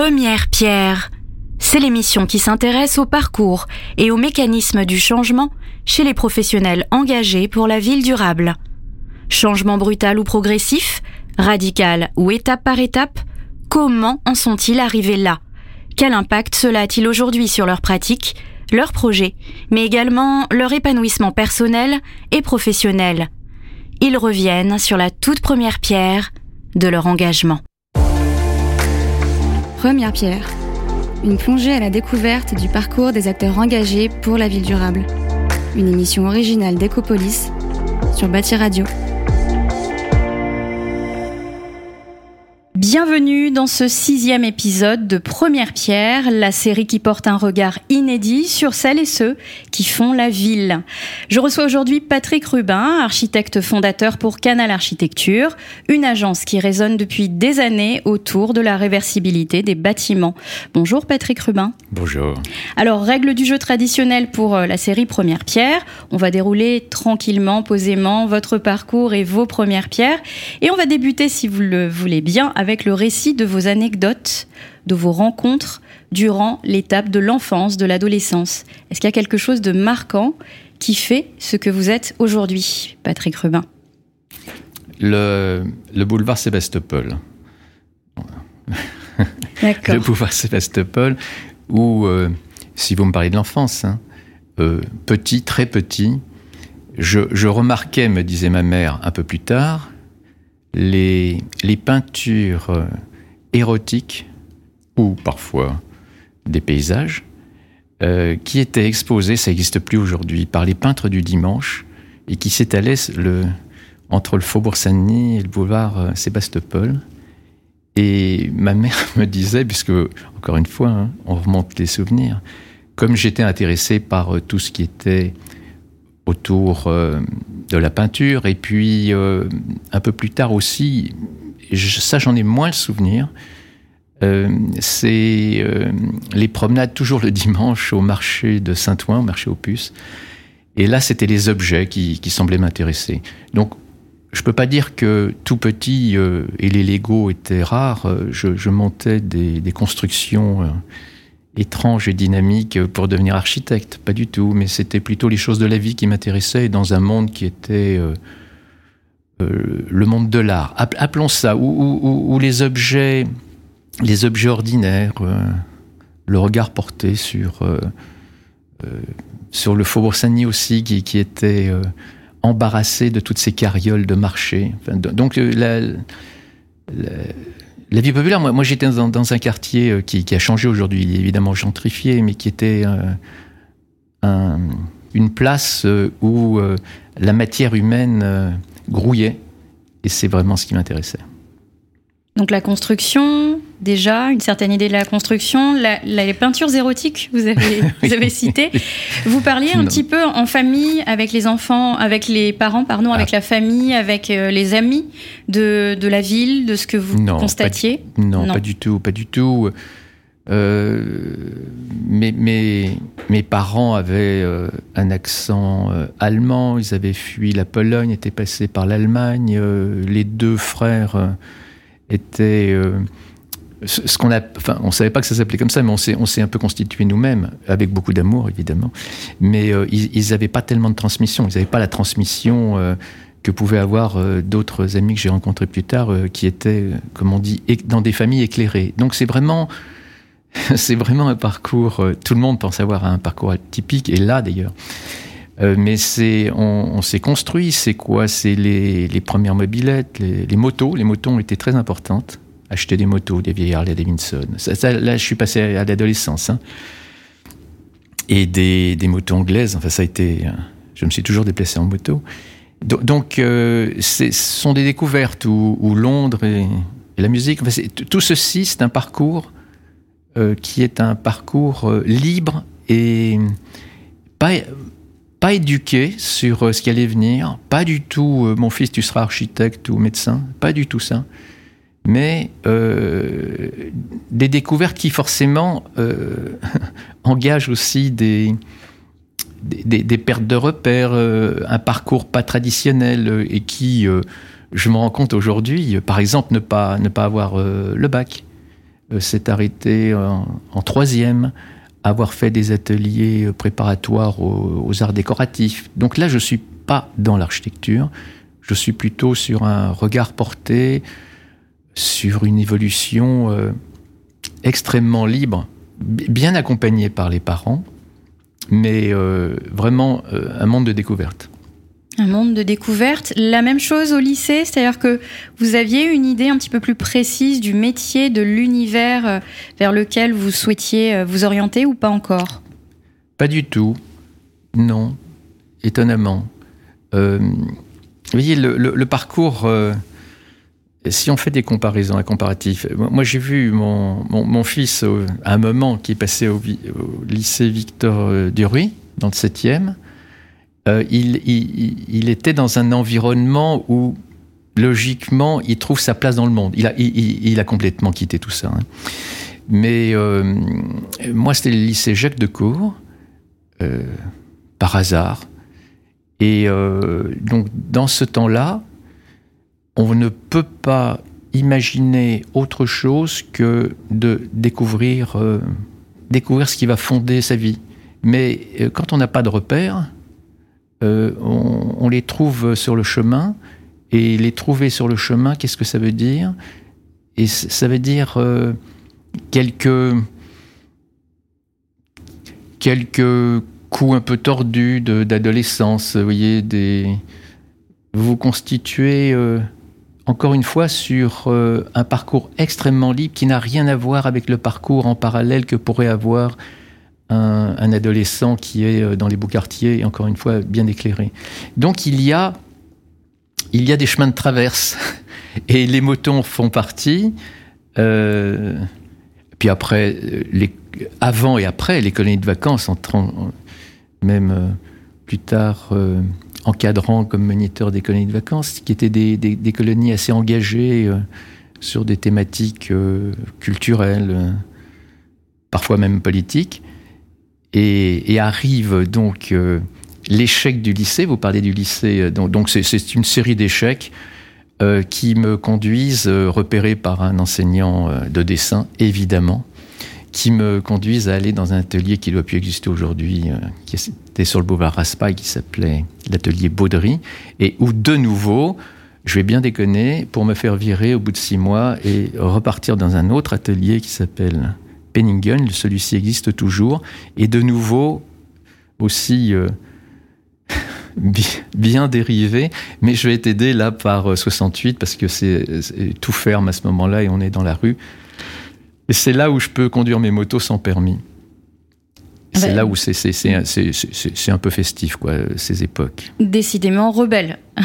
Première pierre. C'est l'émission qui s'intéresse au parcours et aux mécanismes du changement chez les professionnels engagés pour la ville durable. Changement brutal ou progressif, radical ou étape par étape, comment en sont-ils arrivés là? Quel impact cela a-t-il aujourd'hui sur leur pratique, leurs projets, mais également leur épanouissement personnel et professionnel? Ils reviennent sur la toute première pierre de leur engagement. Première pierre. Une plongée à la découverte du parcours des acteurs engagés pour la ville durable. Une émission originale d'Ecopolis sur Bâti Radio. Bienvenue dans ce sixième épisode de Première Pierre, la série qui porte un regard inédit sur celles et ceux qui font la ville. Je reçois aujourd'hui Patrick Rubin, architecte fondateur pour Canal Architecture, une agence qui résonne depuis des années autour de la réversibilité des bâtiments. Bonjour Patrick Rubin. Bonjour. Alors, règle du jeu traditionnelle pour euh, la série Première Pierre, on va dérouler tranquillement, posément votre parcours et vos premières pierres. Et on va débuter, si vous le voulez bien, avec le récit de vos anecdotes, de vos rencontres durant l'étape de l'enfance, de l'adolescence. Est-ce qu'il y a quelque chose de marquant qui fait ce que vous êtes aujourd'hui, Patrick Rubin le, boulevard Sébastopol. le boulevard Sébastopol, où, euh, si vous me parlez de l'enfance, hein, euh, petit, très petit, je, remarquais, me disait ma mère un peu plus tard, les, peintures euh, érotiques, ou parfois des paysages, euh, qui étaient exposées, ça n'existe plus aujourd'hui, par les peintres du dimanche, et qui s'étalaient entre le faubourg Saint-Denis et le boulevard euh, Sébastopol. Et ma mère me disait, puisque, encore une fois, hein, on remonte les souvenirs, comme j'étais intéressé par tout ce qui était autour euh, de la peinture. Et puis, euh, un peu plus tard aussi, ça j'en ai moins le souvenir, euh, c'est les promenades toujours le dimanche au marché de Saint-Ouen, au marché aux puces. Et là, c'était les objets qui, semblaient m'intéresser. Donc, je peux pas dire que tout petit et les Lego étaient rares. Je, montais des constructions étrange et dynamique pour devenir architecte, pas du tout, mais c'était plutôt les choses de la vie qui m'intéressaient dans un monde qui était euh, euh, le monde de l'art. Appelons ça, où, les objets, les objets ordinaires, euh, le regard porté sur sur le faubourg Saint-Denis aussi, qui, était embarrassé de toutes ces carrioles de marché. donc la la vie populaire, moi, moi j'étais dans, un quartier euh, qui, a changé aujourd'hui, évidemment gentrifié, mais qui était euh, une place euh, où la matière humaine grouillait, et c'est vraiment ce qui m'intéressait. Donc la construction, déjà, une certaine idée de la construction, les peintures érotiques, vous avez, vous avez cité. Vous parliez un petit peu en famille, avec les enfants, avec les parents, pardon, avec ah. la famille, avec euh, les amis de, de, la ville, de ce que vous constatiez? non, pas du tout, pas du tout. Euh, mes, mes, parents avaient euh, un accent allemand, ils avaient fui la Pologne, étaient passés par l'Allemagne. les deux frères était euh, ce qu'on a, enfin, on savait pas que ça s'appelait comme ça, mais on s'est, on s'est un peu constitué nous-mêmes, avec beaucoup d'amour évidemment. Mais euh, ils n'avaient pas tellement de transmission. Ils n'avaient pas la transmission euh, que pouvaient avoir d'autres amis que j'ai rencontrés plus tard, qui étaient, comme on dit, dans des familles éclairées. Donc c'est vraiment, c'est vraiment un parcours. tout le monde pense avoir un parcours atypique, et là d'ailleurs. Euh, mais c'est, on, s'est construit. C'est quoi? C'est les, premières mobilettes, les, motos. Les motos ont été très importantes. Acheter des motos, des vieilles Harley Davidson. Ça, là, je suis passé à l'adolescence. Hein. Et des, motos anglaises. Enfin, ça a été. Je me suis toujours déplacé en moto. Donc, euh, ce sont des découvertes où, Londres et, la musique. tout ceci, c'est un parcours euh, qui est un parcours libre et pas pas éduqué sur euh, ce qui allait venir, pas du tout euh, mon fils tu seras architecte ou médecin, pas du tout ça, mais euh, des découvertes qui forcément engagent aussi des, des, pertes de repères, un parcours pas traditionnel et qui, je me rends compte aujourd'hui, par exemple, ne pas, ne pas avoir le bac. s'est arrêté en, troisième, avoir fait des ateliers préparatoires aux, arts décoratifs. Donc là, je ne suis pas dans l'architecture, je suis plutôt sur un regard porté sur une évolution extrêmement libre, bien accompagné par les parents, mais vraiment un monde de découverte. Un monde de découverte. La même chose au lycée, c'est-à-dire que vous aviez une idée un petit peu plus précise du métier, de l'univers euh, vers lequel vous souhaitiez euh, vous orienter ou pas encore? Pas du tout. Non. Étonnamment. Euh, vous voyez, le, parcours, si on fait des comparaisons, un comparatif, moi j'ai vu mon, fils à un moment qui est passé au, lycée Victor Duruy, dans le 7e. Euh, il, était dans un environnement où, logiquement, il trouve sa place dans le monde. Il a, complètement quitté tout ça. Hein. Mais euh, moi, c'était le lycée Jacques de Cour, euh, par hasard. Et donc, dans ce temps-là, on ne peut pas imaginer autre chose que de découvrir, découvrir ce qui va fonder sa vie. Mais quand on n'a pas de repères, euh, on, les trouve sur le chemin. Et les trouver sur le chemin, qu'est-ce que ça veut dire? Et ça veut dire euh, quelques, quelques coups un peu tordus d'adolescence. Vous voyez, vous constituez euh, encore une fois sur un parcours extrêmement libre qui n'a rien à voir avec le parcours en parallèle que pourrait avoir un, adolescent qui est euh, dans les beaux quartiers et encore une fois bien éclairé. Donc il y a, il y a des chemins de traverse et les motos font partie. Euh, puis après, les, avant et après, les colonies de vacances, même plus tard encadrant comme moniteur des colonies de vacances, qui étaient des, colonies assez engagées sur des thématiques culturelles, parfois même politiques. Et, arrive donc euh, l'échec du lycée. Vous parlez du lycée, euh, donc c'est une série d'échecs euh, qui me conduisent, repérés par un enseignant de dessin, évidemment, qui me conduisent à aller dans un atelier qui doit plus exister aujourd'hui, qui était sur le boulevard Raspail, qui s'appelait l'atelier Baudry, et où de nouveau, je vais bien déconner, pour me faire virer au bout de six mois et repartir dans un autre atelier qui s'appelle Penningen, celui-ci existe toujours, et de nouveau aussi euh, bien dérivé, mais je vais être aidé là par 68 euh, parce que c'est tout ferme à ce moment-là et on est dans la rue. Et c'est là où je peux conduire mes motos sans permis. C'est là où c'est un peu festif, quoi, ces époques. Décidément rebelle.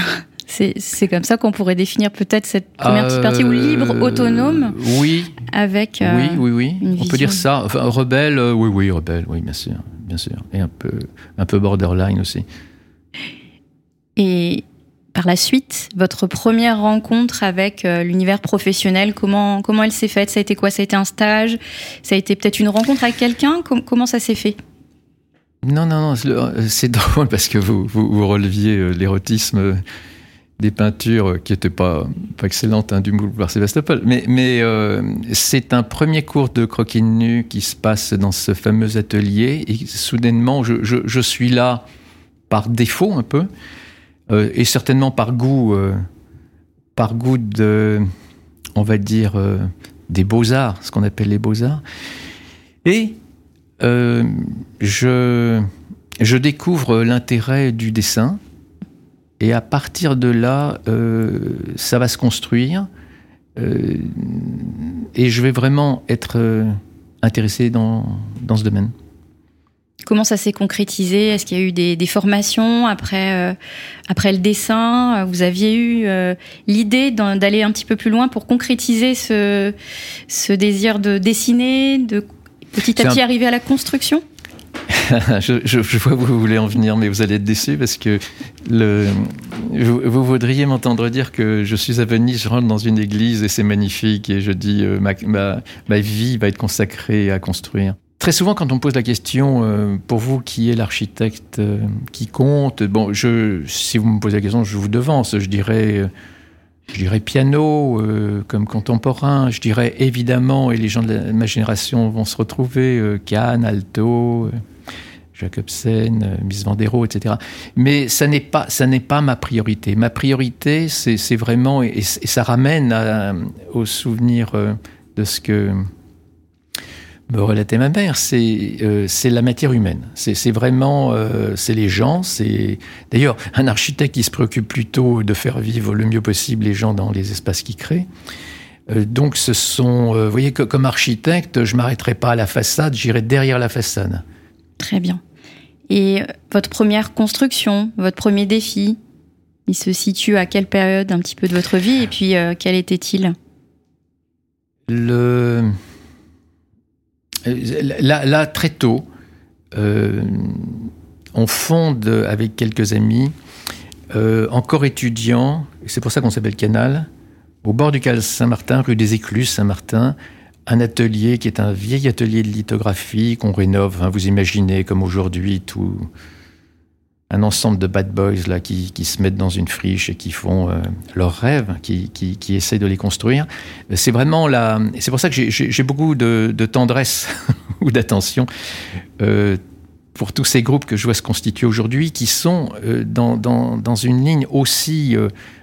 C'est comme ça qu'on pourrait définir peut-être cette première petite partie, ou libre, euh, autonome. Oui. Avec. Euh, oui, oui, oui. On peut dire ça. Enfin, rebelle, euh, oui, oui, rebelle, oui, bien sûr, bien sûr. Et un peu, un peu borderline aussi. Et par la suite, votre première rencontre avec l'univers professionnel, comment, comment elle s'est faite? Ça a été quoi? Ça a été un stage? Ça a été peut-être une rencontre avec quelqu'un? Comment ça s'est fait? Non, non, non, c'est drôle parce que vous, vous, releviez l'érotisme des peintures qui n'étaient pas, pas excellentes hein, du boulevard Sébastopol. Mais, mais euh, c'est un premier cours de croquis nu qui se passe dans ce fameux atelier. Et soudainement, je, suis là par défaut un peu, euh, et certainement par goût, euh, par goût de, on va dire, des beaux-arts, ce qu'on appelle les beaux-arts. Et je, je découvre l'intérêt du dessin et à partir de là, euh, ça va se construire. Euh, et je vais vraiment être euh, intéressé dans, dans ce domaine. Comment ça s'est concrétisé? Est-ce qu'il y a eu des, formations après, après le dessin? Vous aviez eu l'idée d'aller un petit peu plus loin pour concrétiser ce, ce désir de dessiner, de petit à petit arriver à la construction? Je, vois où vous voulez en venir, mais vous allez être déçu parce que le, vous, voudriez m'entendre dire que je suis à Venise, je rentre dans une église et c'est magnifique et je dis euh, ma, ma, vie va être consacrée à construire. Très souvent, quand on me pose la question, euh, pour vous, qui est l'architecte euh, qui compte Bon, je, si vous me posez la question, je vous devance. Je dirais je dirais piano euh, comme contemporain, je dirais évidemment, et les gens de, ma génération vont se retrouver, euh, Kahn, Alto, euh, Jacobsen, Miss Vandero, etc. Mais ça n'est pas, ça n'est pas ma priorité. Ma priorité, c'est vraiment, et, ça ramène au souvenir de ce que me relatait ma mère, c'est euh, la matière humaine. C'est vraiment, euh, c'est les gens. C'est d'ailleurs un architecte qui se préoccupe plutôt de faire vivre le mieux possible les gens dans les espaces qu'il crée. Euh, donc ce sont, vous voyez, que, comme architecte, je m'arrêterai pas à la façade, j'irai derrière la façade. Très bien. Et votre première construction, votre premier défi, il se situe à quelle période un petit peu de votre vie et puis quel était-il? Le euh, là, très tôt, euh, on fonde avec quelques amis, euh, encore étudiants, c'est pour ça qu'on s'appelle Canal, au bord du canal Saint-Martin, rue des Écluses Saint-Martin, un atelier qui est un vieil atelier de lithographie qu'on rénove. Hein, vous imaginez comme aujourd'hui tout un ensemble de bad boys là qui, qui, se mettent dans une friche et qui font euh, leurs rêves, qui, qui, qui, essayent de les construire. C'est vraiment. C'est pour ça que j'ai beaucoup de, tendresse ou d'attention euh, pour tous ces groupes que je vois se constituer aujourd'hui, qui sont euh, dans, dans, dans, une ligne aussi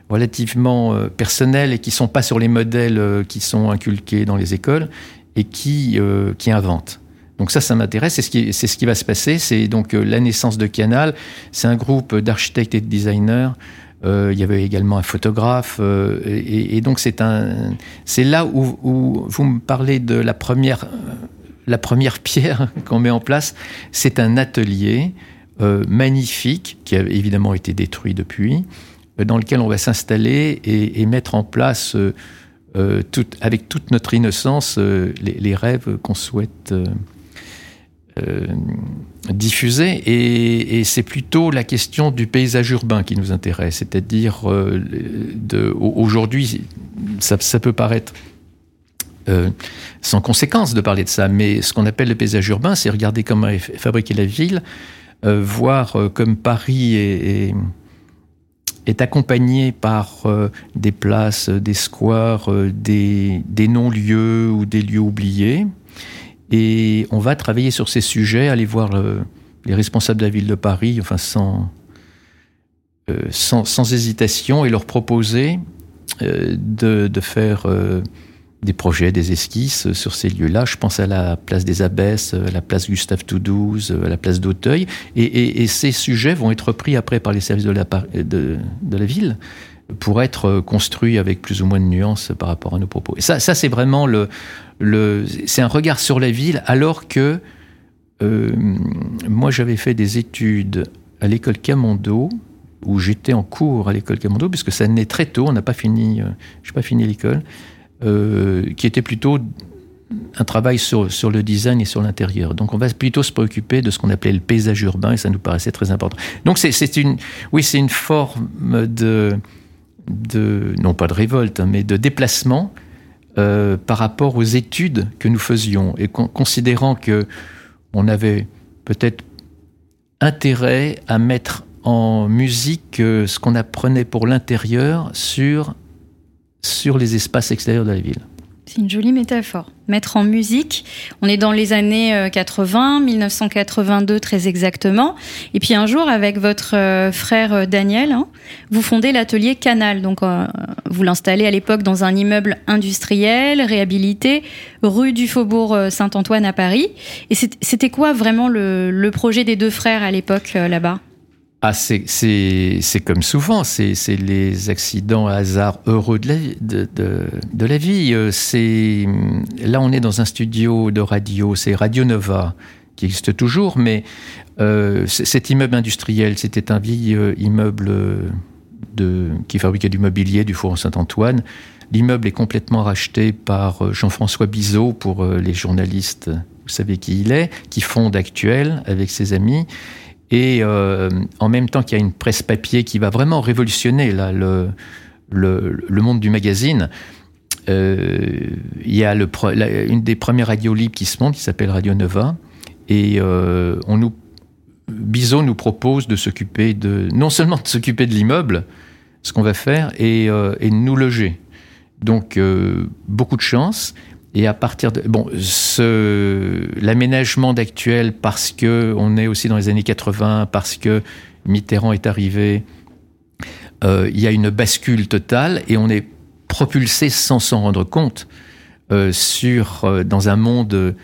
relativement personnelle et qui sont pas sur les modèles qui sont inculqués dans les écoles et qui, qui inventent. Donc ça, ça m'intéresse. C'est ce qui, c'est ce qui va se passer. C'est donc euh, la naissance de Canal. C'est un groupe d'architectes et de designers. Euh, il y avait également un photographe. Euh, et, donc c'est un, c'est là où, vous me parlez de la première, la première pierre qu'on met en place. C'est un atelier magnifique qui a évidemment été détruit depuis, dans lequel on va s'installer et, et, mettre en place. Tout, avec toute notre innocence, les rêves qu'on souhaite euh, diffusé et, c'est plutôt la question du paysage urbain qui nous intéresse, c'est-à-dire euh, aujourd'hui, ça, peut paraître euh, sans conséquence de parler de ça, mais ce qu'on appelle le paysage urbain, c'est regarder comment est fabriquée la ville, voir comme Paris est, est, accompagné par des places, des squares, des non-lieux ou des lieux oubliés. Et on va travailler sur ces sujets, aller voir le, les responsables de la ville de Paris, enfin sans, euh, sans, hésitation, et leur proposer euh, de, de, faire euh, des projets, des esquisses sur ces lieux-là. Je pense à la place des Abbesses, à la place Gustave Toudouze, à la place d'Auteuil. Et, et, et, ces sujets vont être pris après par les services de la, de, de la ville pour être construits avec plus ou moins de nuances par rapport à nos propos. Et ça, ça c'est vraiment le, le, c'est un regard sur la ville, alors que euh, moi j'avais fait des études à l'école Camondo, où j'étais en cours à l'école Camondo, puisque ça naît très tôt, on n'a pas fini, euh, j'ai pas fini l'école, euh, qui était plutôt un travail sur, sur le design et sur l'intérieur. Donc on va plutôt se préoccuper de ce qu'on appelait le paysage urbain, et ça nous paraissait très important. Donc c'est une, oui, c'est une forme de, de, non pas de révolte, hein, mais de déplacement euh, par rapport aux études que nous faisions et con considérant que on avait peut-être intérêt à mettre en musique euh, ce qu'on apprenait pour l'intérieur sur les espaces extérieurs de la ville. C'est une jolie métaphore. Mettre en musique, on est dans les années 80, euh, 1982 très exactement. Et puis un jour, avec votre euh, frère euh, Daniel, hein, vous fondez l'atelier Canal. Donc vous l'installez à l'époque dans un immeuble industriel, réhabilité, rue du Faubourg Saint-Antoine à Paris. Et c'était quoi vraiment le, le, projet des deux frères à l'époque là-bas? Ah, c'est comme souvent, c'est les accidents hasard heureux de la, de, vie. Euh, Là, on est dans un studio de radio, c'est Radio Nova, qui existe toujours, mais euh, cet immeuble industriel, c'était un vieil euh, immeuble qui fabriquait du mobilier du Four Saint-Antoine. L'immeuble est complètement racheté par Jean-François Bizot pour les journalistes, vous savez qui il est, qui fonde Actuel avec ses amis. Et euh, en même temps qu'il y a une presse papier qui va vraiment révolutionner là, le, le, monde du magazine, euh, il y a une des premières radios libres qui se monte, qui s'appelle Radio Nova. Et euh, on nous, Bizot nous propose de s'occuper de, non seulement de s'occuper de l'immeuble, ce qu'on va faire et, et nous loger. Donc, beaucoup de chance. Et à partir de bon, l'aménagement d'actuel parce que on est aussi dans les années 80, parce que Mitterrand est arrivé, euh, il y a une bascule totale et on est propulsé sans s'en rendre compte euh, sur euh, dans un monde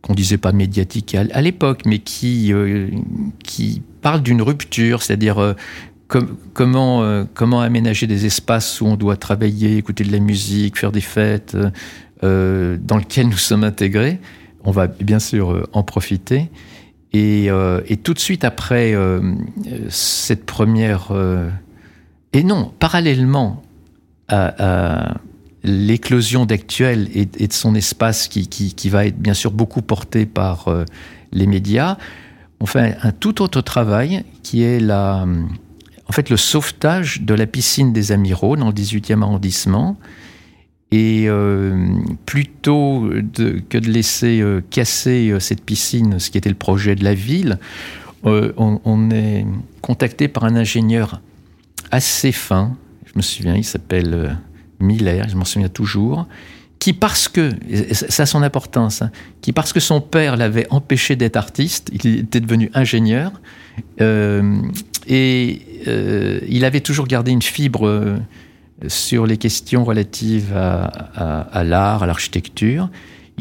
qu'on disait pas médiatique à, l'époque, mais qui qui parle d'une rupture, c'est-à-dire comment comment aménager des espaces où on doit travailler, écouter de la musique, faire des fêtes euh, dans lequel nous sommes intégrés. On va bien sûr euh, en profiter. Et, euh, et, tout de suite après cette première... et non, parallèlement à, l'éclosion d'actuel et, de son espace qui, qui, va être bien sûr beaucoup porté par les médias, on fait un, un, tout autre travail qui est la, en fait le sauvetage de la piscine des Amiraux dans le 18e arrondissement, et euh, plutôt que de laisser euh, casser euh, cette piscine, ce qui était le projet de la ville, on, est contacté par un ingénieur assez fin, je me souviens, il s'appelle Miller, je m'en souviens toujours, qui parce que, ça a son importance, hein, qui parce que son père l'avait empêché d'être artiste, il était devenu ingénieur, et il avait toujours gardé une fibre sur les questions relatives à, l'art, à l'architecture.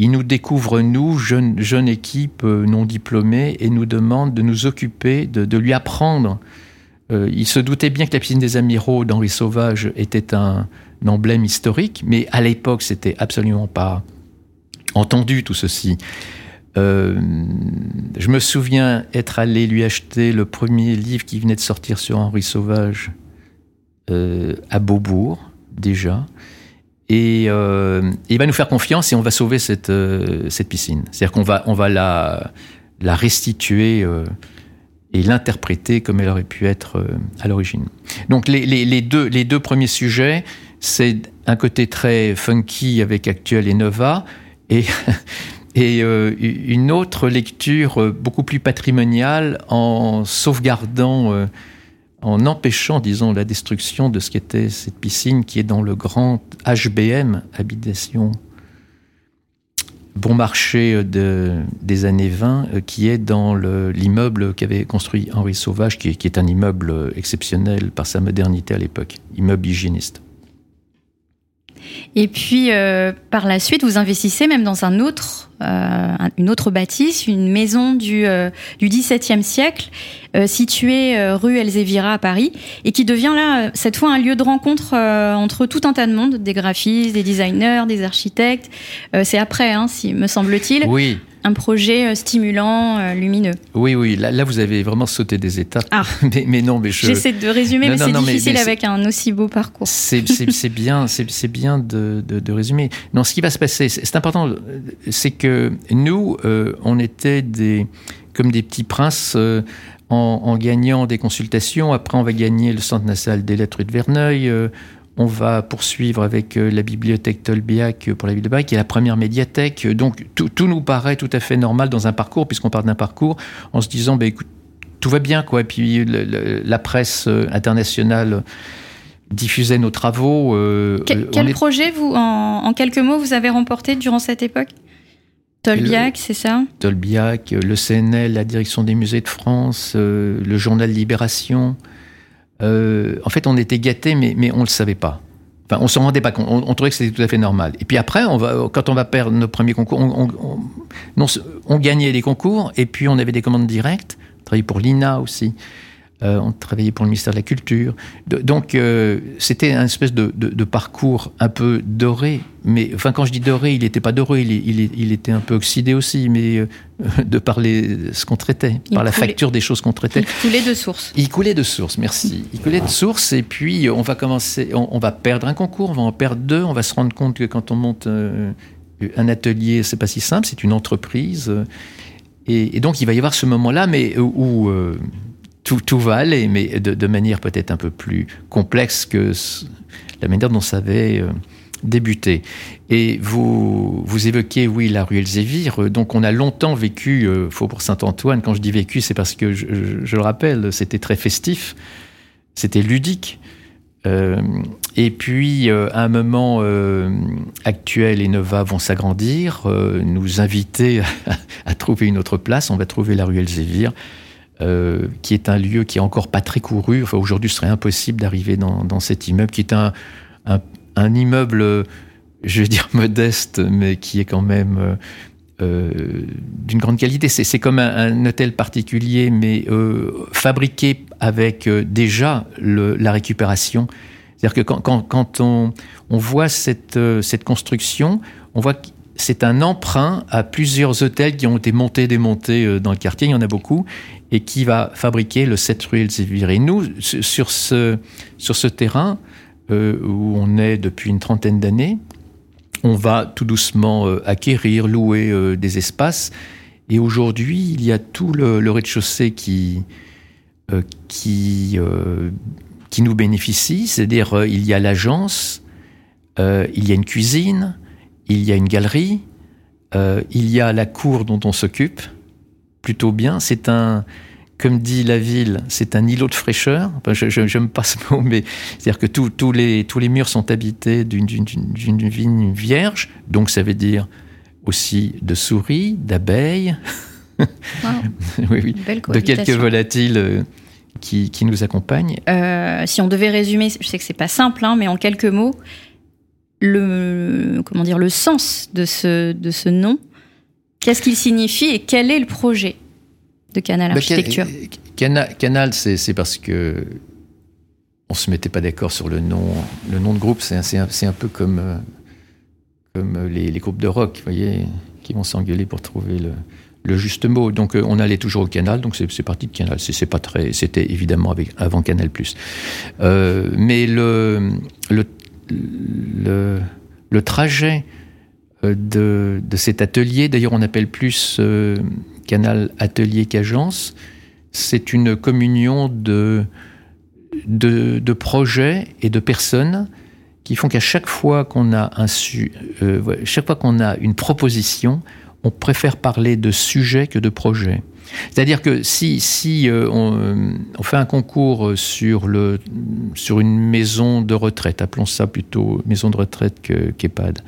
Il nous découvre, nous, jeune, équipe euh, non diplômée, et nous demande de nous occuper, de, lui apprendre. Euh, il se doutait bien que la piscine des Amiraux d'Henri Sauvage était un, emblème historique, mais à l'époque, c'était absolument pas entendu tout ceci. Euh, je me souviens être allé lui acheter le premier livre qui venait de sortir sur Henri Sauvage, à Beaubourg déjà. Et euh, il va nous faire confiance et on va sauver cette, euh, cette piscine. C'est-à-dire qu'on va, on va la, la restituer et l'interpréter comme elle aurait pu être à l'origine. Donc les, les, les, deux, les deux premiers sujets, c'est un côté très funky avec Actuel et Nova, et, et une autre lecture beaucoup plus patrimoniale en sauvegardant en empêchant, disons, la destruction de ce qu'était cette piscine qui est dans le grand HBM, habitation bon marché de, des années 20, euh, qui est dans l'immeuble qu'avait construit Henri Sauvage, qui est, un immeuble exceptionnel par sa modernité à l'époque, immeuble hygiéniste. Et puis, euh, par la suite, vous investissez même dans un autre euh, une autre bâtisse, une maison du, euh, du XVIIe siècle, euh, située rue Elzevira à Paris, et qui devient là, cette fois, un lieu de rencontre entre tout un tas de monde, des graphistes, des designers, des architectes. C'est après, hein, si, me semble-t-il. Oui un projet euh, stimulant, euh, lumineux. Oui, oui, là, là, vous avez vraiment sauté des étapes. Ah. Mais, non, mais je... J'essaie de résumer, mais c'est difficile avec un aussi beau parcours. C'est bien, c'est bien de, de, résumer. Non, ce qui va se passer, c'est important, c'est que nous, euh, on était des, comme des petits princes. en, en, gagnant des consultations, après on va gagner le Centre national des lettres de Verneuil, on va poursuivre avec euh, la bibliothèque Tolbiac pour la ville de Paris, qui est la première médiathèque. Donc tout, nous paraît tout à fait normal dans un parcours, puisqu'on part d'un parcours, en se disant, bah, écoute, tout va bien, quoi. Et puis la presse euh, internationale diffusait nos travaux. Euh, quel projet, vous, en, quelques mots, vous avez remporté durant cette époque? Tolbiac, c'est ça? Tolbiac, le CNL, la direction des musées de France, le journal Libération. Euh, en fait, on était gâtés, mais, mais on ne le savait pas. Enfin, on se rendait pas compte. On, trouvait que c'était tout à fait normal. Et puis après, on va, quand on va perdre nos premiers concours, on, on gagnait les concours et puis on avait des commandes directes. On travaillait pour l'INA aussi. Euh, on travaillait pour le ministère de la Culture. donc, euh, c'était un espèce de, parcours un peu doré. Mais, enfin, quand je dis doré, il n'était pas doré, il, était un peu oxydé aussi, mais euh, de parler ce qu'on traitait, par la facture des choses qu'on traitait. Il coulait de source. Il coulait de source, merci. Il coulait de source, et puis on va commencer, on, va perdre un concours, on va en perdre deux, on va se rendre compte que quand on monte un atelier, c'est pas si simple, c'est une entreprise. Et, donc, il va y avoir ce moment-là, mais où tout, va aller, mais de, manière peut-être un peu plus complexe que la manière dont ça avait euh, débuté. Et vous, vous évoquez, oui, la rue Elzévir. Donc, on a longtemps vécu euh, Faubourg Saint-Antoine. Quand je dis vécu, c'est parce que, je, le rappelle, c'était très festif, c'était ludique. et puis, à un moment actuel, Enova vont s'agrandir, nous inviter à, trouver une autre place. On va trouver la rue Elzévir. Qui est un lieu qui est encore pas très couru. Enfin, aujourd'hui, ce serait impossible d'arriver dans, cet immeuble, qui est un, un immeuble je vais dire modeste, mais qui est quand même euh, euh, d'une grande qualité. C'est comme un, hôtel particulier, mais euh, fabriqué avec déjà la récupération. C'est-à-dire que quand, on, voit cette, cette construction, on voit que c'est un emprunt à plusieurs hôtels qui ont été montés, démontés dans le quartier, il y en a beaucoup, et qui va fabriquer le 7 rue Elsevier. Et nous, sur ce, sur ce terrain, où on est depuis une trentaine d'années, on va tout doucement euh, acquérir, louer euh, des espaces. Et aujourd'hui, il y a tout le, rez-de-chaussée qui, euh, qui, qui nous bénéficie. C'est-à-dire, il y a l'agence, il y a une cuisine, il y a une galerie, il y a la cour dont on s'occupe plutôt bien. C'est un, comme dit la ville, c'est un îlot de fraîcheur. je, me passe mot, mais c'est-à-dire que tous les, tous les murs sont habités d'une vigne vierge, donc ça veut dire aussi de souris, d'abeilles, de quelques volatiles euh, qui, qui nous accompagnent. Euh, si on devait résumer, je sais que c'est pas simple, hein, mais en quelques mots, le comment dire le sens de ce de ce nom, qu'est-ce qu'il signifie et quel est le projet de Canal Architecture? Canal, c'est parce que on se mettait pas d'accord sur le nom. Le nom de groupe, c'est un, un, peu comme, euh, comme les, groupes de rock, vous voyez, qui vont s'engueuler pour trouver le, le, juste mot. Donc euh, on allait toujours au Canal, donc c'est parti de Canal. C'est pas très, c'était évidemment avec, avant Canal+. Euh, mais le, le, le, le trajet de, de, cet atelier, d'ailleurs on appelle plus canal atelier qu'agence, c'est une communion de, de, projets et de personnes qui font qu'à chaque fois qu'on a un euh, chaque fois qu'on a une proposition, on préfère parler de sujet que de projet. C'est-à-dire que si, si euh, on, fait un concours sur, le, sur une maison de retraite, appelons ça plutôt maison de retraite qu'EHPAD,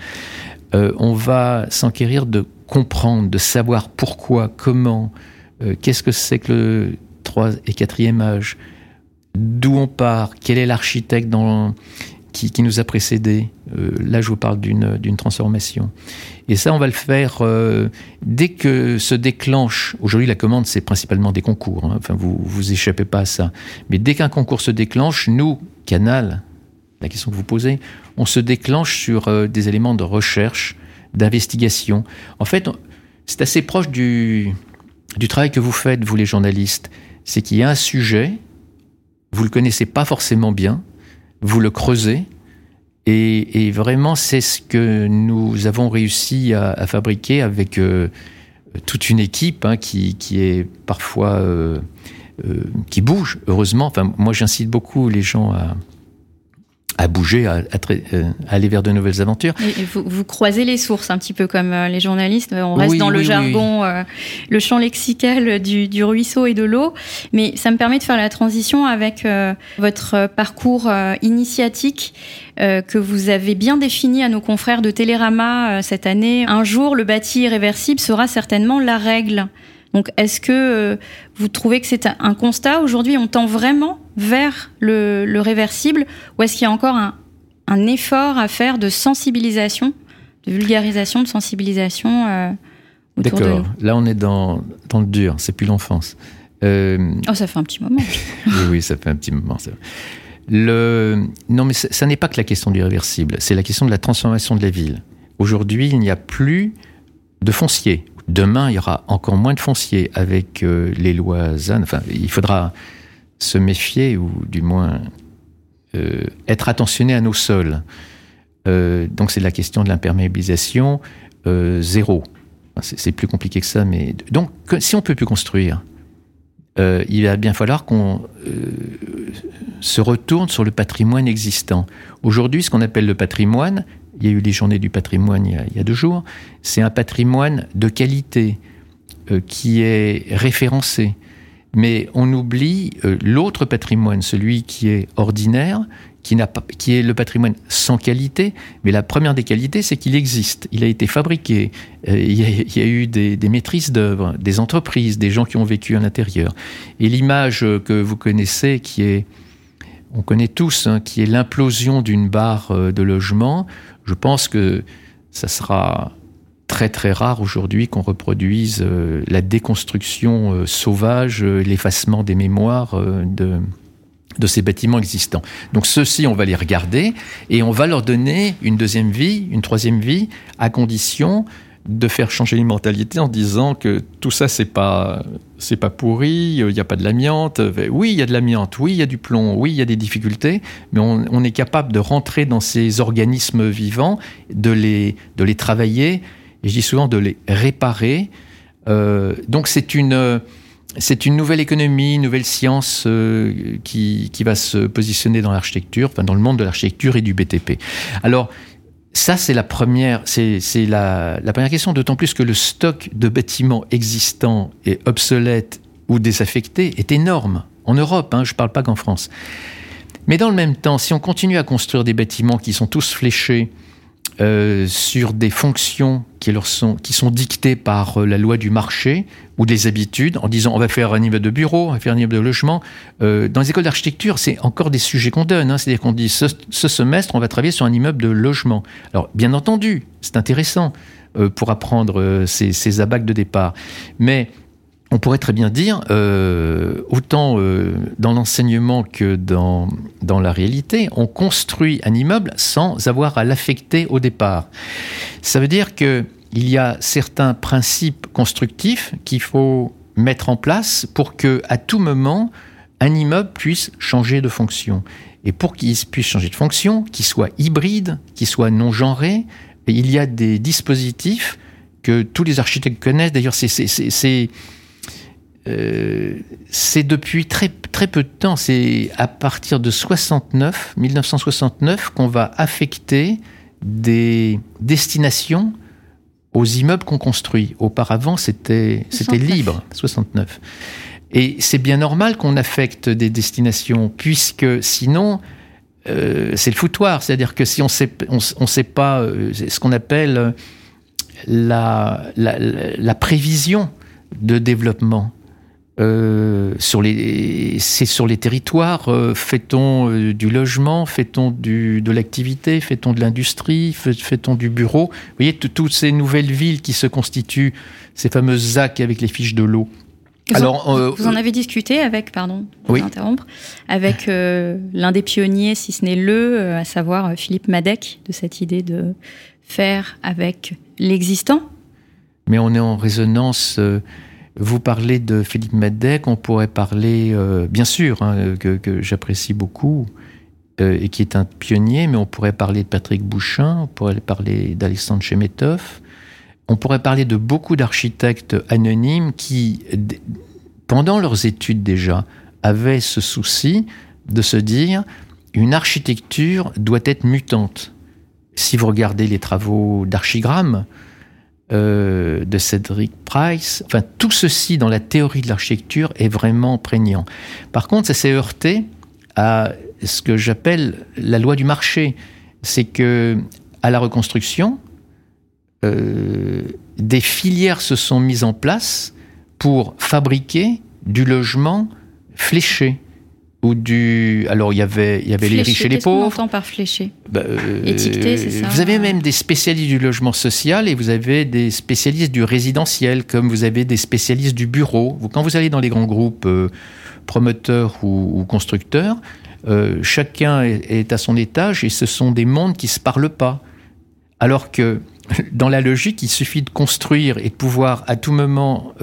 euh, on va s'enquérir de comprendre, de savoir pourquoi, comment, euh, qu'est-ce que c'est que le 3 et 4e âge, d'où on part, quel est l'architecte qui, nous a précédés. Euh, là, je vous parle d'une transformation. Et ça, on va le faire dès que se déclenche. Aujourd'hui, la commande, c'est principalement des concours. Hein. Enfin, vous vous échappez pas à ça. Mais dès qu'un concours se déclenche, nous, Canal, la question que vous posez, on se déclenche sur des éléments de recherche d'investigation. En fait, c'est assez proche du, du travail que vous faites, vous les journalistes. C'est qu'il y a un sujet, vous le connaissez pas forcément bien, vous le creusez, et, vraiment c'est ce que nous avons réussi à, fabriquer avec euh, toute une équipe hein, qui, qui, est parfois euh, euh, qui bouge, heureusement. Enfin, moi j'incite beaucoup les gens à, à bouger, à, euh, aller vers de nouvelles aventures. Et vous, croisez les sources un petit peu comme euh, les journalistes. On reste dans le jargon, euh, le champ lexical du, ruisseau et de l'eau. Mais ça me permet de faire la transition avec votre parcours initiatique que vous avez bien défini à nos confrères de Télérama cette année. Un jour, le bâti irréversible sera certainement la règle. Donc, est-ce que euh, vous trouvez que c'est un constat aujourd'hui On tend vraiment vers le, réversible ou est-ce qu'il y a encore un, effort à faire de sensibilisation, de vulgarisation, de sensibilisation euh, autour de nous? Là, on est dans, le dur, c'est plus l'enfance. Euh, oh, ça fait un petit moment. oui, oui, ça fait un petit moment. Le... Non, mais ça n'est pas que la question du réversible, c'est la question de la transformation de la ville. Aujourd'hui, il n'y a plus de foncier Demain, il y aura encore moins de foncier avec euh, les lois il faudra se méfier ou du moins euh, être attentionné à nos sols. Euh, donc c'est la question de l'imperméabilisation zéro. c'est plus compliqué que ça, mais donc si on peut plus construire, il va bien falloir qu'on se retourne sur le patrimoine existant. Aujourd'hui, ce qu'on appelle le patrimoine, il y a eu les journées du patrimoine il y a, deux jours, c'est un patrimoine de qualité euh, qui est référencé. Mais on oublie euh, l'autre patrimoine, celui qui est ordinaire, qui, est le patrimoine sans qualité, mais la première des qualités, c'est qu'il existe, il a été fabriqué, euh, il, y a, eu des, maîtrises d'œuvre, des entreprises, des gens qui ont vécu à l'intérieur. Et l'image que vous connaissez, qui est, on connaît tous, hein, qui est l'implosion d'une barre de logement, je pense que ça sera très très rare aujourd'hui qu'on reproduise euh, la déconstruction sauvage, l'effacement des mémoires de de ces bâtiments existants. Donc ceux-ci, on va les regarder et on va leur donner une deuxième vie, une troisième vie, à condition de faire changer les mentalités en disant que tout ça c'est pas pas pourri, il n'y a pas de l'amiante. Oui, il y a de l'amiante, oui, il y a du plomb, oui, il y a des difficultés, mais on, est capable de rentrer dans ces organismes vivants, de les de les travailler et je dis souvent de les réparer. Euh, donc c'est une c'est une nouvelle économie, une nouvelle science euh, qui, qui, va se positionner dans l'architecture, enfin dans le monde de l'architecture et du BTP. Alors, ça, c'est la première, question, d'autant plus que le stock de bâtiments existants et obsolètes ou désaffectés est énorme. En Europe, hein, je ne parle pas qu'en France. Mais dans le même temps, si on continue à construire des bâtiments qui sont tous fléchés, euh, sur des fonctions qui, leur sont, qui sont dictées par euh, la loi du marché ou des habitudes, en disant on va faire un immeuble de bureau, on va faire un immeuble de logement. Euh, dans les écoles d'architecture, c'est encore des sujets qu'on donne. Hein. C'est-à-dire qu'on dit ce, semestre, on va travailler sur un immeuble de logement. Alors, bien entendu, c'est intéressant pour apprendre ces, ces abacs de départ. Mais on pourrait très bien dire, euh, autant euh, dans l'enseignement que dans, dans la réalité, on construit un immeuble sans avoir à l'affecter au départ. Ça veut dire qu'il y a certains principes constructifs qu'il faut mettre en place pour que, à tout moment, un immeuble puisse changer de fonction. Et pour qu'il puisse changer de fonction, qu'il soit hybride, qu'il soit non genré, il y a des dispositifs que tous les architectes connaissent. D'ailleurs, c'est euh, c'est depuis très, très peu de temps, c'est à partir de 69, 1969, qu'on va affecter des destinations aux immeubles qu'on construit. Auparavant, c'était libre, 69. Et c'est bien normal qu'on affecte des destinations, puisque sinon, euh, c'est le foutoir. C'est-à-dire que si on sait, on, sait pas euh, ce qu'on appelle la, la, la, prévision de développement. Euh, sur les, c'est sur les territoires. Euh, fait-on euh, du logement Fait-on de l'activité Fait-on de l'industrie Fait-on du bureau? Vous voyez, toutes ces nouvelles villes qui se constituent, ces fameuses ZAC avec les fiches de l'eau. Vous Alors, en, vous en avez discuté avec, pardon, pour oui. interrompre, avec l'un des pionniers, si ce n'est le, à savoir Philippe Madec, de cette idée de faire avec l'existant? Mais on est en résonance vous parlez de Philippe Medec, on pourrait parler, euh, bien sûr, hein, que, j'apprécie beaucoup euh, et qui est un pionnier, mais on pourrait parler de Patrick Bouchin, on pourrait parler d'Alexandre Chemetov, on pourrait parler de beaucoup d'architectes anonymes qui, pendant leurs études déjà, avaient ce souci de se dire une architecture doit être mutante. Si vous regardez les travaux d'archigramme, euh, de Cedric Price. Enfin, tout ceci dans la théorie de l'architecture est vraiment prégnant. Par contre, ça s'est heurté à ce que j'appelle la loi du marché. C'est que à la reconstruction, euh, des filières se sont mises en place pour fabriquer du logement fléché ou du alors il y avait il y avait les riches et les pauvres. Qu'est-ce qu'on entend par fléché bah, euh, Étiqueté, c'est ça. Vous avez même des spécialistes du logement social et vous avez des spécialistes du résidentiel, comme vous avez des spécialistes du bureau. Quand vous allez dans les grands groupes euh, promoteurs ou, constructeurs, euh, chacun est, à son étage et ce sont des mondes qui se parlent pas. Alors que dans la logique, il suffit de construire et de pouvoir à tout moment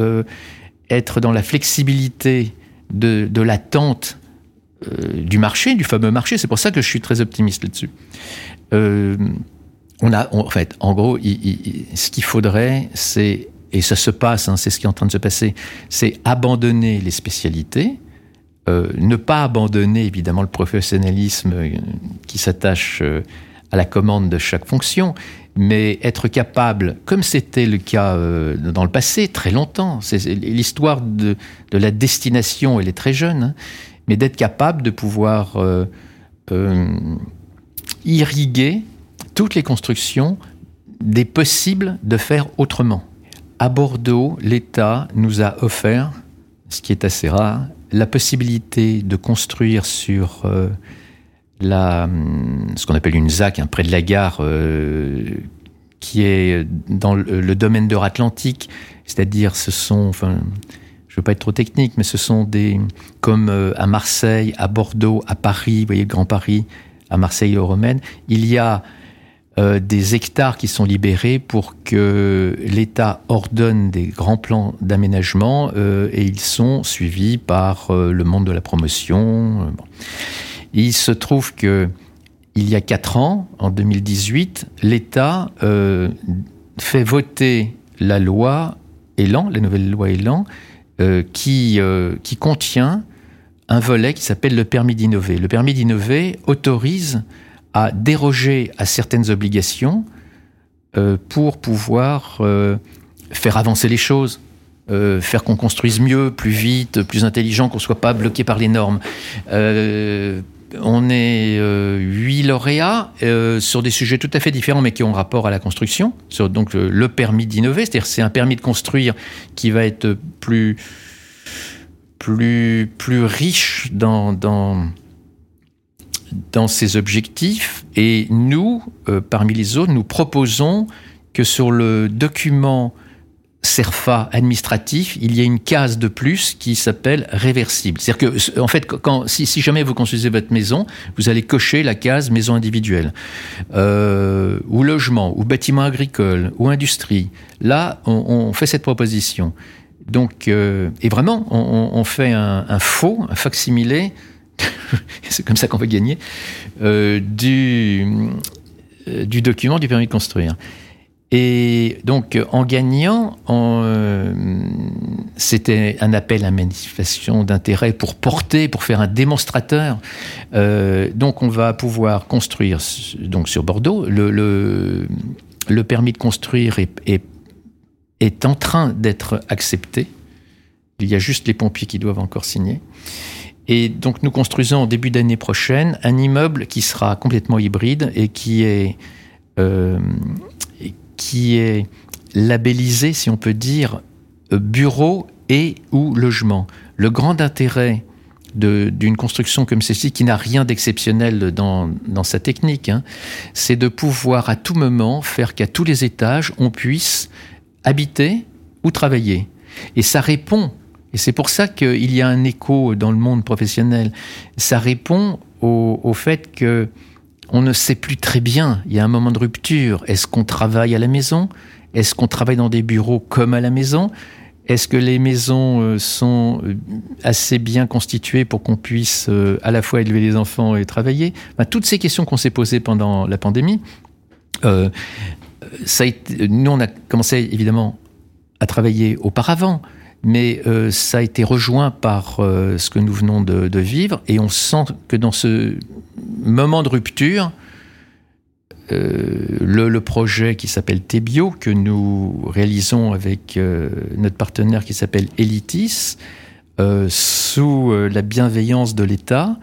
être dans la flexibilité de, de l'attente euh, du marché, du fameux marché. C'est pour ça que je suis très optimiste là-dessus. Euh, on a, en fait, en gros, ce qu'il faudrait, c'est, et ça se passe, hein, c'est ce qui est en train de se passer, c'est abandonner les spécialités, euh, ne pas abandonner évidemment le professionnalisme qui s'attache à la commande de chaque fonction, mais être capable, comme c'était le cas dans le passé, très longtemps, c'est l'histoire de, la destination, elle est très jeune, hein, mais d'être capable de pouvoir euh, irriguer toutes les constructions des possibles de faire autrement. À Bordeaux, l'État nous a offert, ce qui est assez rare, la possibilité de construire sur euh, la, ce qu'on appelle une ZAC, hein, près de la gare, euh, qui est dans le, domaine de Atlantique, c'est-à-dire ce sont, enfin, je ne veux pas être trop technique, mais ce sont des, comme euh, à Marseille, à Bordeaux, à Paris, vous voyez le Grand Paris, à Marseille et au Romaine, il y a euh, des hectares qui sont libérés pour que l'État ordonne des grands plans d'aménagement euh, et ils sont suivis par le monde de la promotion. Il se trouve que il y a quatre ans, en 2018, l'État fait voter la loi Elan, la nouvelle loi Elan, qui, qui contient un volet qui s'appelle le permis d'innover. Le permis d'innover autorise à déroger à certaines obligations euh, pour pouvoir euh, faire avancer les choses, euh, faire qu'on construise mieux, plus vite, plus intelligent, qu'on ne soit pas bloqué par les normes. On est huit lauréats sur des sujets tout à fait différents, mais qui ont rapport à la construction. Donc le permis d'innover, c'est-à-dire c'est un permis de construire qui va être plus riche dans, dans dans ses objectifs et nous, euh, parmi les autres, nous proposons que sur le document CERFA administratif, il y a une case de plus qui s'appelle réversible. C'est-à-dire que, en fait, si, jamais vous construisez votre maison, vous allez cocher la case maison individuelle, euh, ou logement, ou bâtiment agricole, ou industrie. Là, on, fait cette proposition. Donc, euh, et vraiment, on, fait un, faux, un facsimilé c'est comme ça qu'on va gagner, euh, du document du permis de construire. Et donc, en gagnant, euh, c'était un appel à manifestation d'intérêt pour porter, pour faire un démonstrateur. donc, on va pouvoir construire donc sur Bordeaux. Le, le, permis de construire est, est, en train d'être accepté. Il y a juste les pompiers qui doivent encore signer. Et donc nous construisons en début d'année prochaine un immeuble qui sera complètement hybride et qui est, euh, qui est labellisé, si on peut dire, bureau et ou logement. Le grand intérêt d'une construction comme celle-ci, qui n'a rien d'exceptionnel dans, dans, sa technique, hein, c'est de pouvoir à tout moment faire qu'à tous les étages, on puisse habiter ou travailler. Et ça répond et c'est pour ça qu'il y a un écho dans le monde professionnel. Ça répond au, fait que on ne sait plus très bien. Il y a un moment de rupture. Est-ce qu'on travaille à la maison? Est-ce qu'on travaille dans des bureaux comme à la maison? Est-ce que les maisons euh, sont euh, assez bien constituées pour qu'on puisse euh, à la fois élever les enfants et travailler? Toutes ces questions qu'on s'est posées pendant la pandémie, nous on a commencé évidemment à travailler auparavant mais euh, ça a été rejoint par euh, ce que nous venons de, vivre, et on sent que dans ce moment de rupture, euh, le, projet qui s'appelle Tebio, que nous réalisons avec notre partenaire qui s'appelle Elitis, sous la bienveillance de l'État,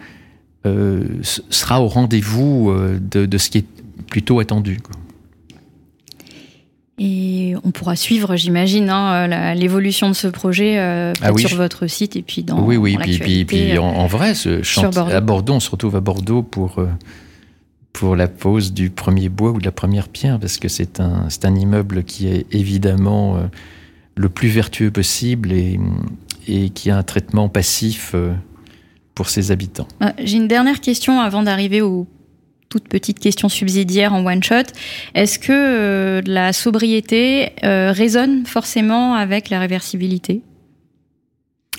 sera au rendez-vous de, ce qui est plutôt attendu. Et on pourra suivre, j'imagine, hein, l'évolution de ce projet euh, ah sur votre site et puis dans Oui, oui, puis, puis, puis en, vrai, ce à Bordeaux, on se retrouve à Bordeaux pour, euh, pour la pose du premier bois ou de la première pierre, parce que c'est un, un immeuble qui est évidemment euh, le plus vertueux possible et, et qui a un traitement passif pour ses habitants. J'ai une dernière question avant d'arriver au petite question subsidiaire en one shot. Est-ce que euh, la sobriété euh, résonne forcément avec la réversibilité?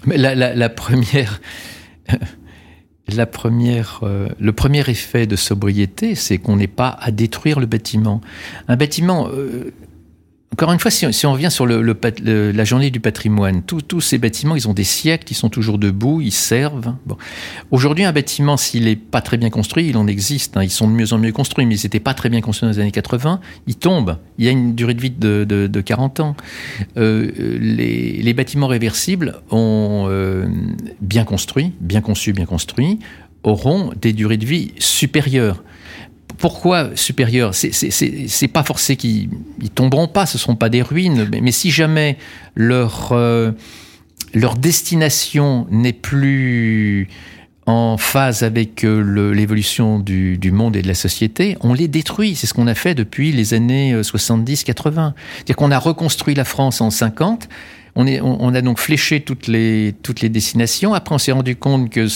Mais la, première. La première, euh, le premier effet de sobriété, c'est qu'on n'est pas à détruire le bâtiment. Un bâtiment, encore une fois, si, on revient sur la journée du patrimoine, tous ces bâtiments, ils ont des siècles, ils sont toujours debout, ils servent. Aujourd'hui, un bâtiment, s'il n'est pas très bien construit, il en existe, hein, ils sont de mieux en mieux construits, mais ils n'étaient pas très bien construits dans les années 80, ils tombent. Il y a une durée de vie de, de, 40 ans. Euh, les, bâtiments réversibles euh, bien construit, bien conçus, bien construits, auront des durées de vie supérieures. Pourquoi supérieures C'est pas forcé qu'ils tomberont pas, ce seront pas des ruines, mais, si jamais leur, euh, leur destination n'est plus en phase avec euh, l'évolution du, du, monde et de la société, on les détruit. C'est ce qu'on a fait depuis les années 70-80. Euh, C'est-à-dire qu'on a reconstruit la France en 50 on, est, on, a donc fléché toutes les, toutes les destinations. Après, on s'est rendu compte que,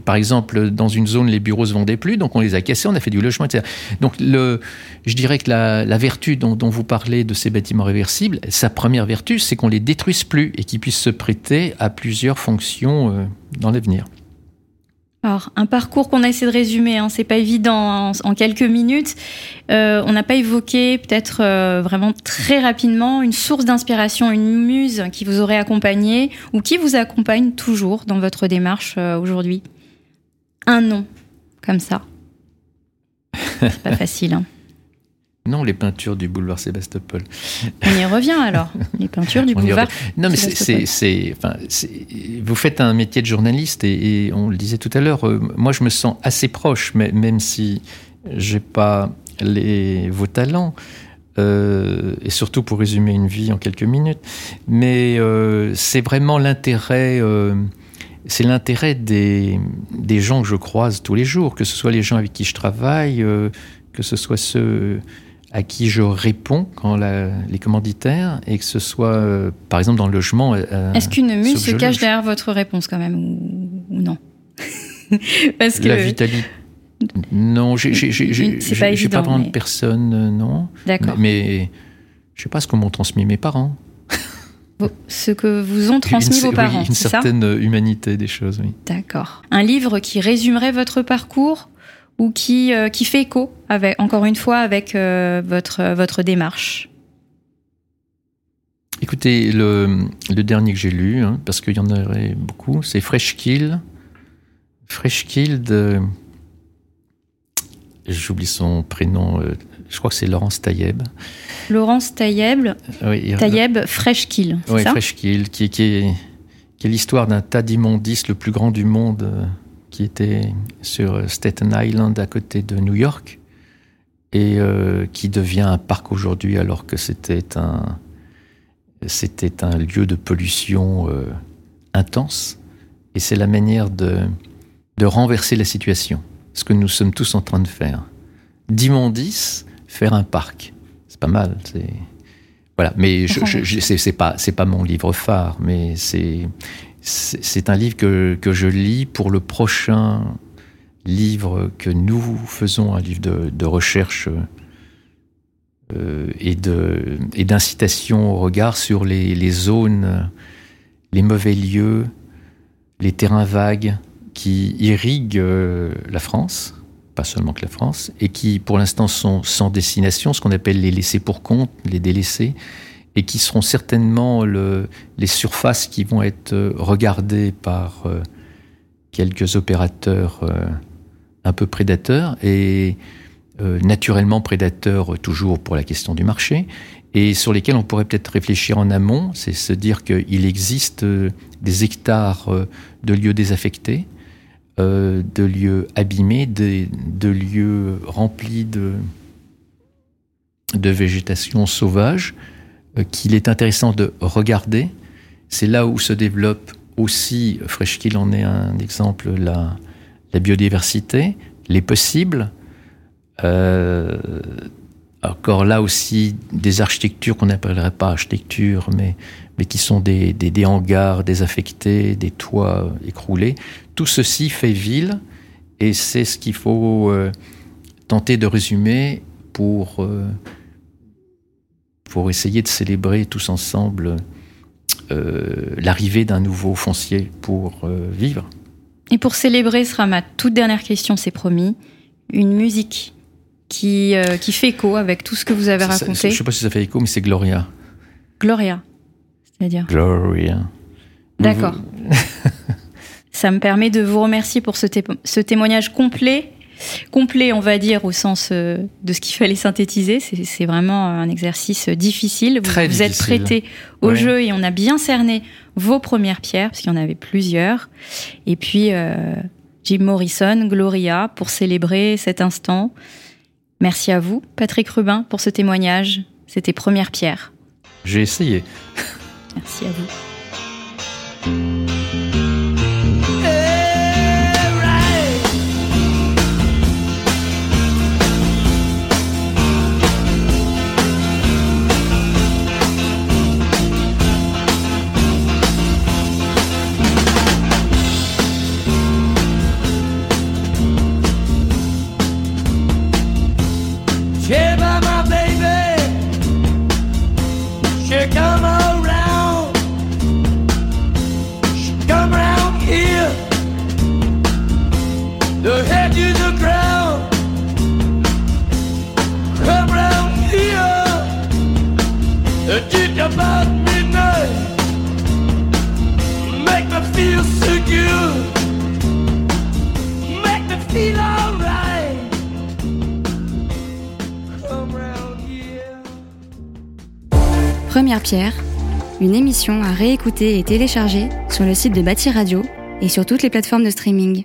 par exemple, dans une zone, les bureaux se vendaient plus, donc on les a cassés, on a fait du logement, etc. Donc, le, je dirais que la, la vertu dont, dont, vous parlez de ces bâtiments réversibles, sa première vertu, c'est qu'on les détruise plus et qu'ils puissent se prêter à plusieurs fonctions euh, dans l'avenir. Alors, un parcours qu'on a essayé de résumer, hein, c'est pas évident en, quelques minutes. Euh, on n'a pas évoqué, peut-être euh, vraiment très rapidement, une source d'inspiration, une muse qui vous aurait accompagné ou qui vous accompagne toujours dans votre démarche euh, aujourd'hui. Un nom, comme ça. C'est pas facile. Hein. Non, les peintures du boulevard Sébastopol. On y revient alors, les peintures du boulevard. Non, mais c'est, enfin, vous faites un métier de journaliste et, on le disait tout à l'heure. Euh, moi, je me sens assez proche, mais, même si j'ai pas les, vos talents. Euh, et surtout pour résumer une vie en quelques minutes. Mais euh, c'est vraiment l'intérêt, c'est l'intérêt des, des gens que je croise tous les jours, que ce soit les gens avec qui je travaille, que ce soit ceux à qui je réponds quand les commanditaires et que ce soit, euh, par exemple, dans le logement. Euh, Est-ce qu'une muse se cache derrière votre réponse quand même ou, non Parce que la vitalité. Non, j'ai pas, pas vraiment de personne, euh, non. D'accord. Mais, mais je sais pas ce que m'ont transmis mes parents. Ce que vous ont transmis vos parents, oui, une certaine humanité des choses, oui. D'accord. Un livre qui résumerait votre parcours ou qui, euh, qui fait écho, avec, encore une fois, avec euh, votre, votre démarche Écoutez, le, le dernier que j'ai lu, hein, parce qu'il y en aurait beaucoup, c'est Freshkill. Freshkill de. J'oublie son prénom, euh, je crois que c'est Laurence Taïeb. Laurence Taïeb, oui, Taïeb Freshkill. Oui, Freshkill, qui, qui est, qui est l'histoire d'un tas d'immondices, le plus grand du monde qui était sur Staten Island à côté de New York et euh, qui devient un parc aujourd'hui alors que c'était un, c'était un lieu de pollution euh, intense. Et c'est la manière de, de renverser la situation, ce que nous sommes tous en train de faire. D'immondice, faire un parc. C'est pas mal. C'est... Voilà, mais je, je, c'est, pas c'est pas mon livre phare, mais c'est c'est un livre que, je lis pour le prochain livre que nous faisons, un livre de, recherche euh, et d'incitation au regard sur les, zones, les mauvais lieux, les terrains vagues qui irriguent euh, la France, pas seulement que la France, et qui pour l'instant sont sans destination, ce qu'on appelle les laissés pour compte, les délaissés, et qui seront certainement le, les surfaces qui vont être euh, regardées par euh, quelques opérateurs euh, un peu prédateurs et naturellement prédateurs toujours pour la question du marché et sur lesquels on pourrait peut-être réfléchir en amont, c'est se dire qu'il existe des hectares de lieux désaffectés, de lieux abîmés, de, lieux remplis de, végétation sauvage, qu'il est intéressant de regarder. C'est là où se développe aussi, Freshkill en est un exemple, la, la biodiversité, les possibles. Euh, encore là aussi des architectures qu'on n'appellerait pas architecture, mais, mais qui sont des, des, hangars désaffectés, des toits écroulés. Tout ceci fait ville et c'est ce qu'il faut euh, tenter de résumer pour euh, pour essayer de célébrer tous ensemble euh, l'arrivée d'un nouveau foncier pour euh, vivre. Et pour célébrer, ce sera ma toute dernière question, c'est promis, une musique qui, euh, qui fait écho avec tout ce que vous avez raconté. je ne sais pas si ça fait écho, mais c'est Gloria. Gloria, c'est-à-dire Gloria. D'accord. ça me permet de vous remercier pour ce, ce témoignage complet complet, on va dire, au sens euh, de ce qu'il fallait synthétiser. C'est vraiment un exercice difficile. Vous, vous êtes prêté au jeu et on a bien cerné vos premières pierres, parce qu'il y en avait plusieurs. Et puis, euh, Jim Morrison, Gloria, pour célébrer cet instant. Merci à vous, Patrick Rubin, pour ce témoignage. C'était Première Pierre. J'ai essayé. Merci à vous. Une émission à réécouter et télécharger sur le site de Bâti Radio et sur toutes les plateformes de streaming.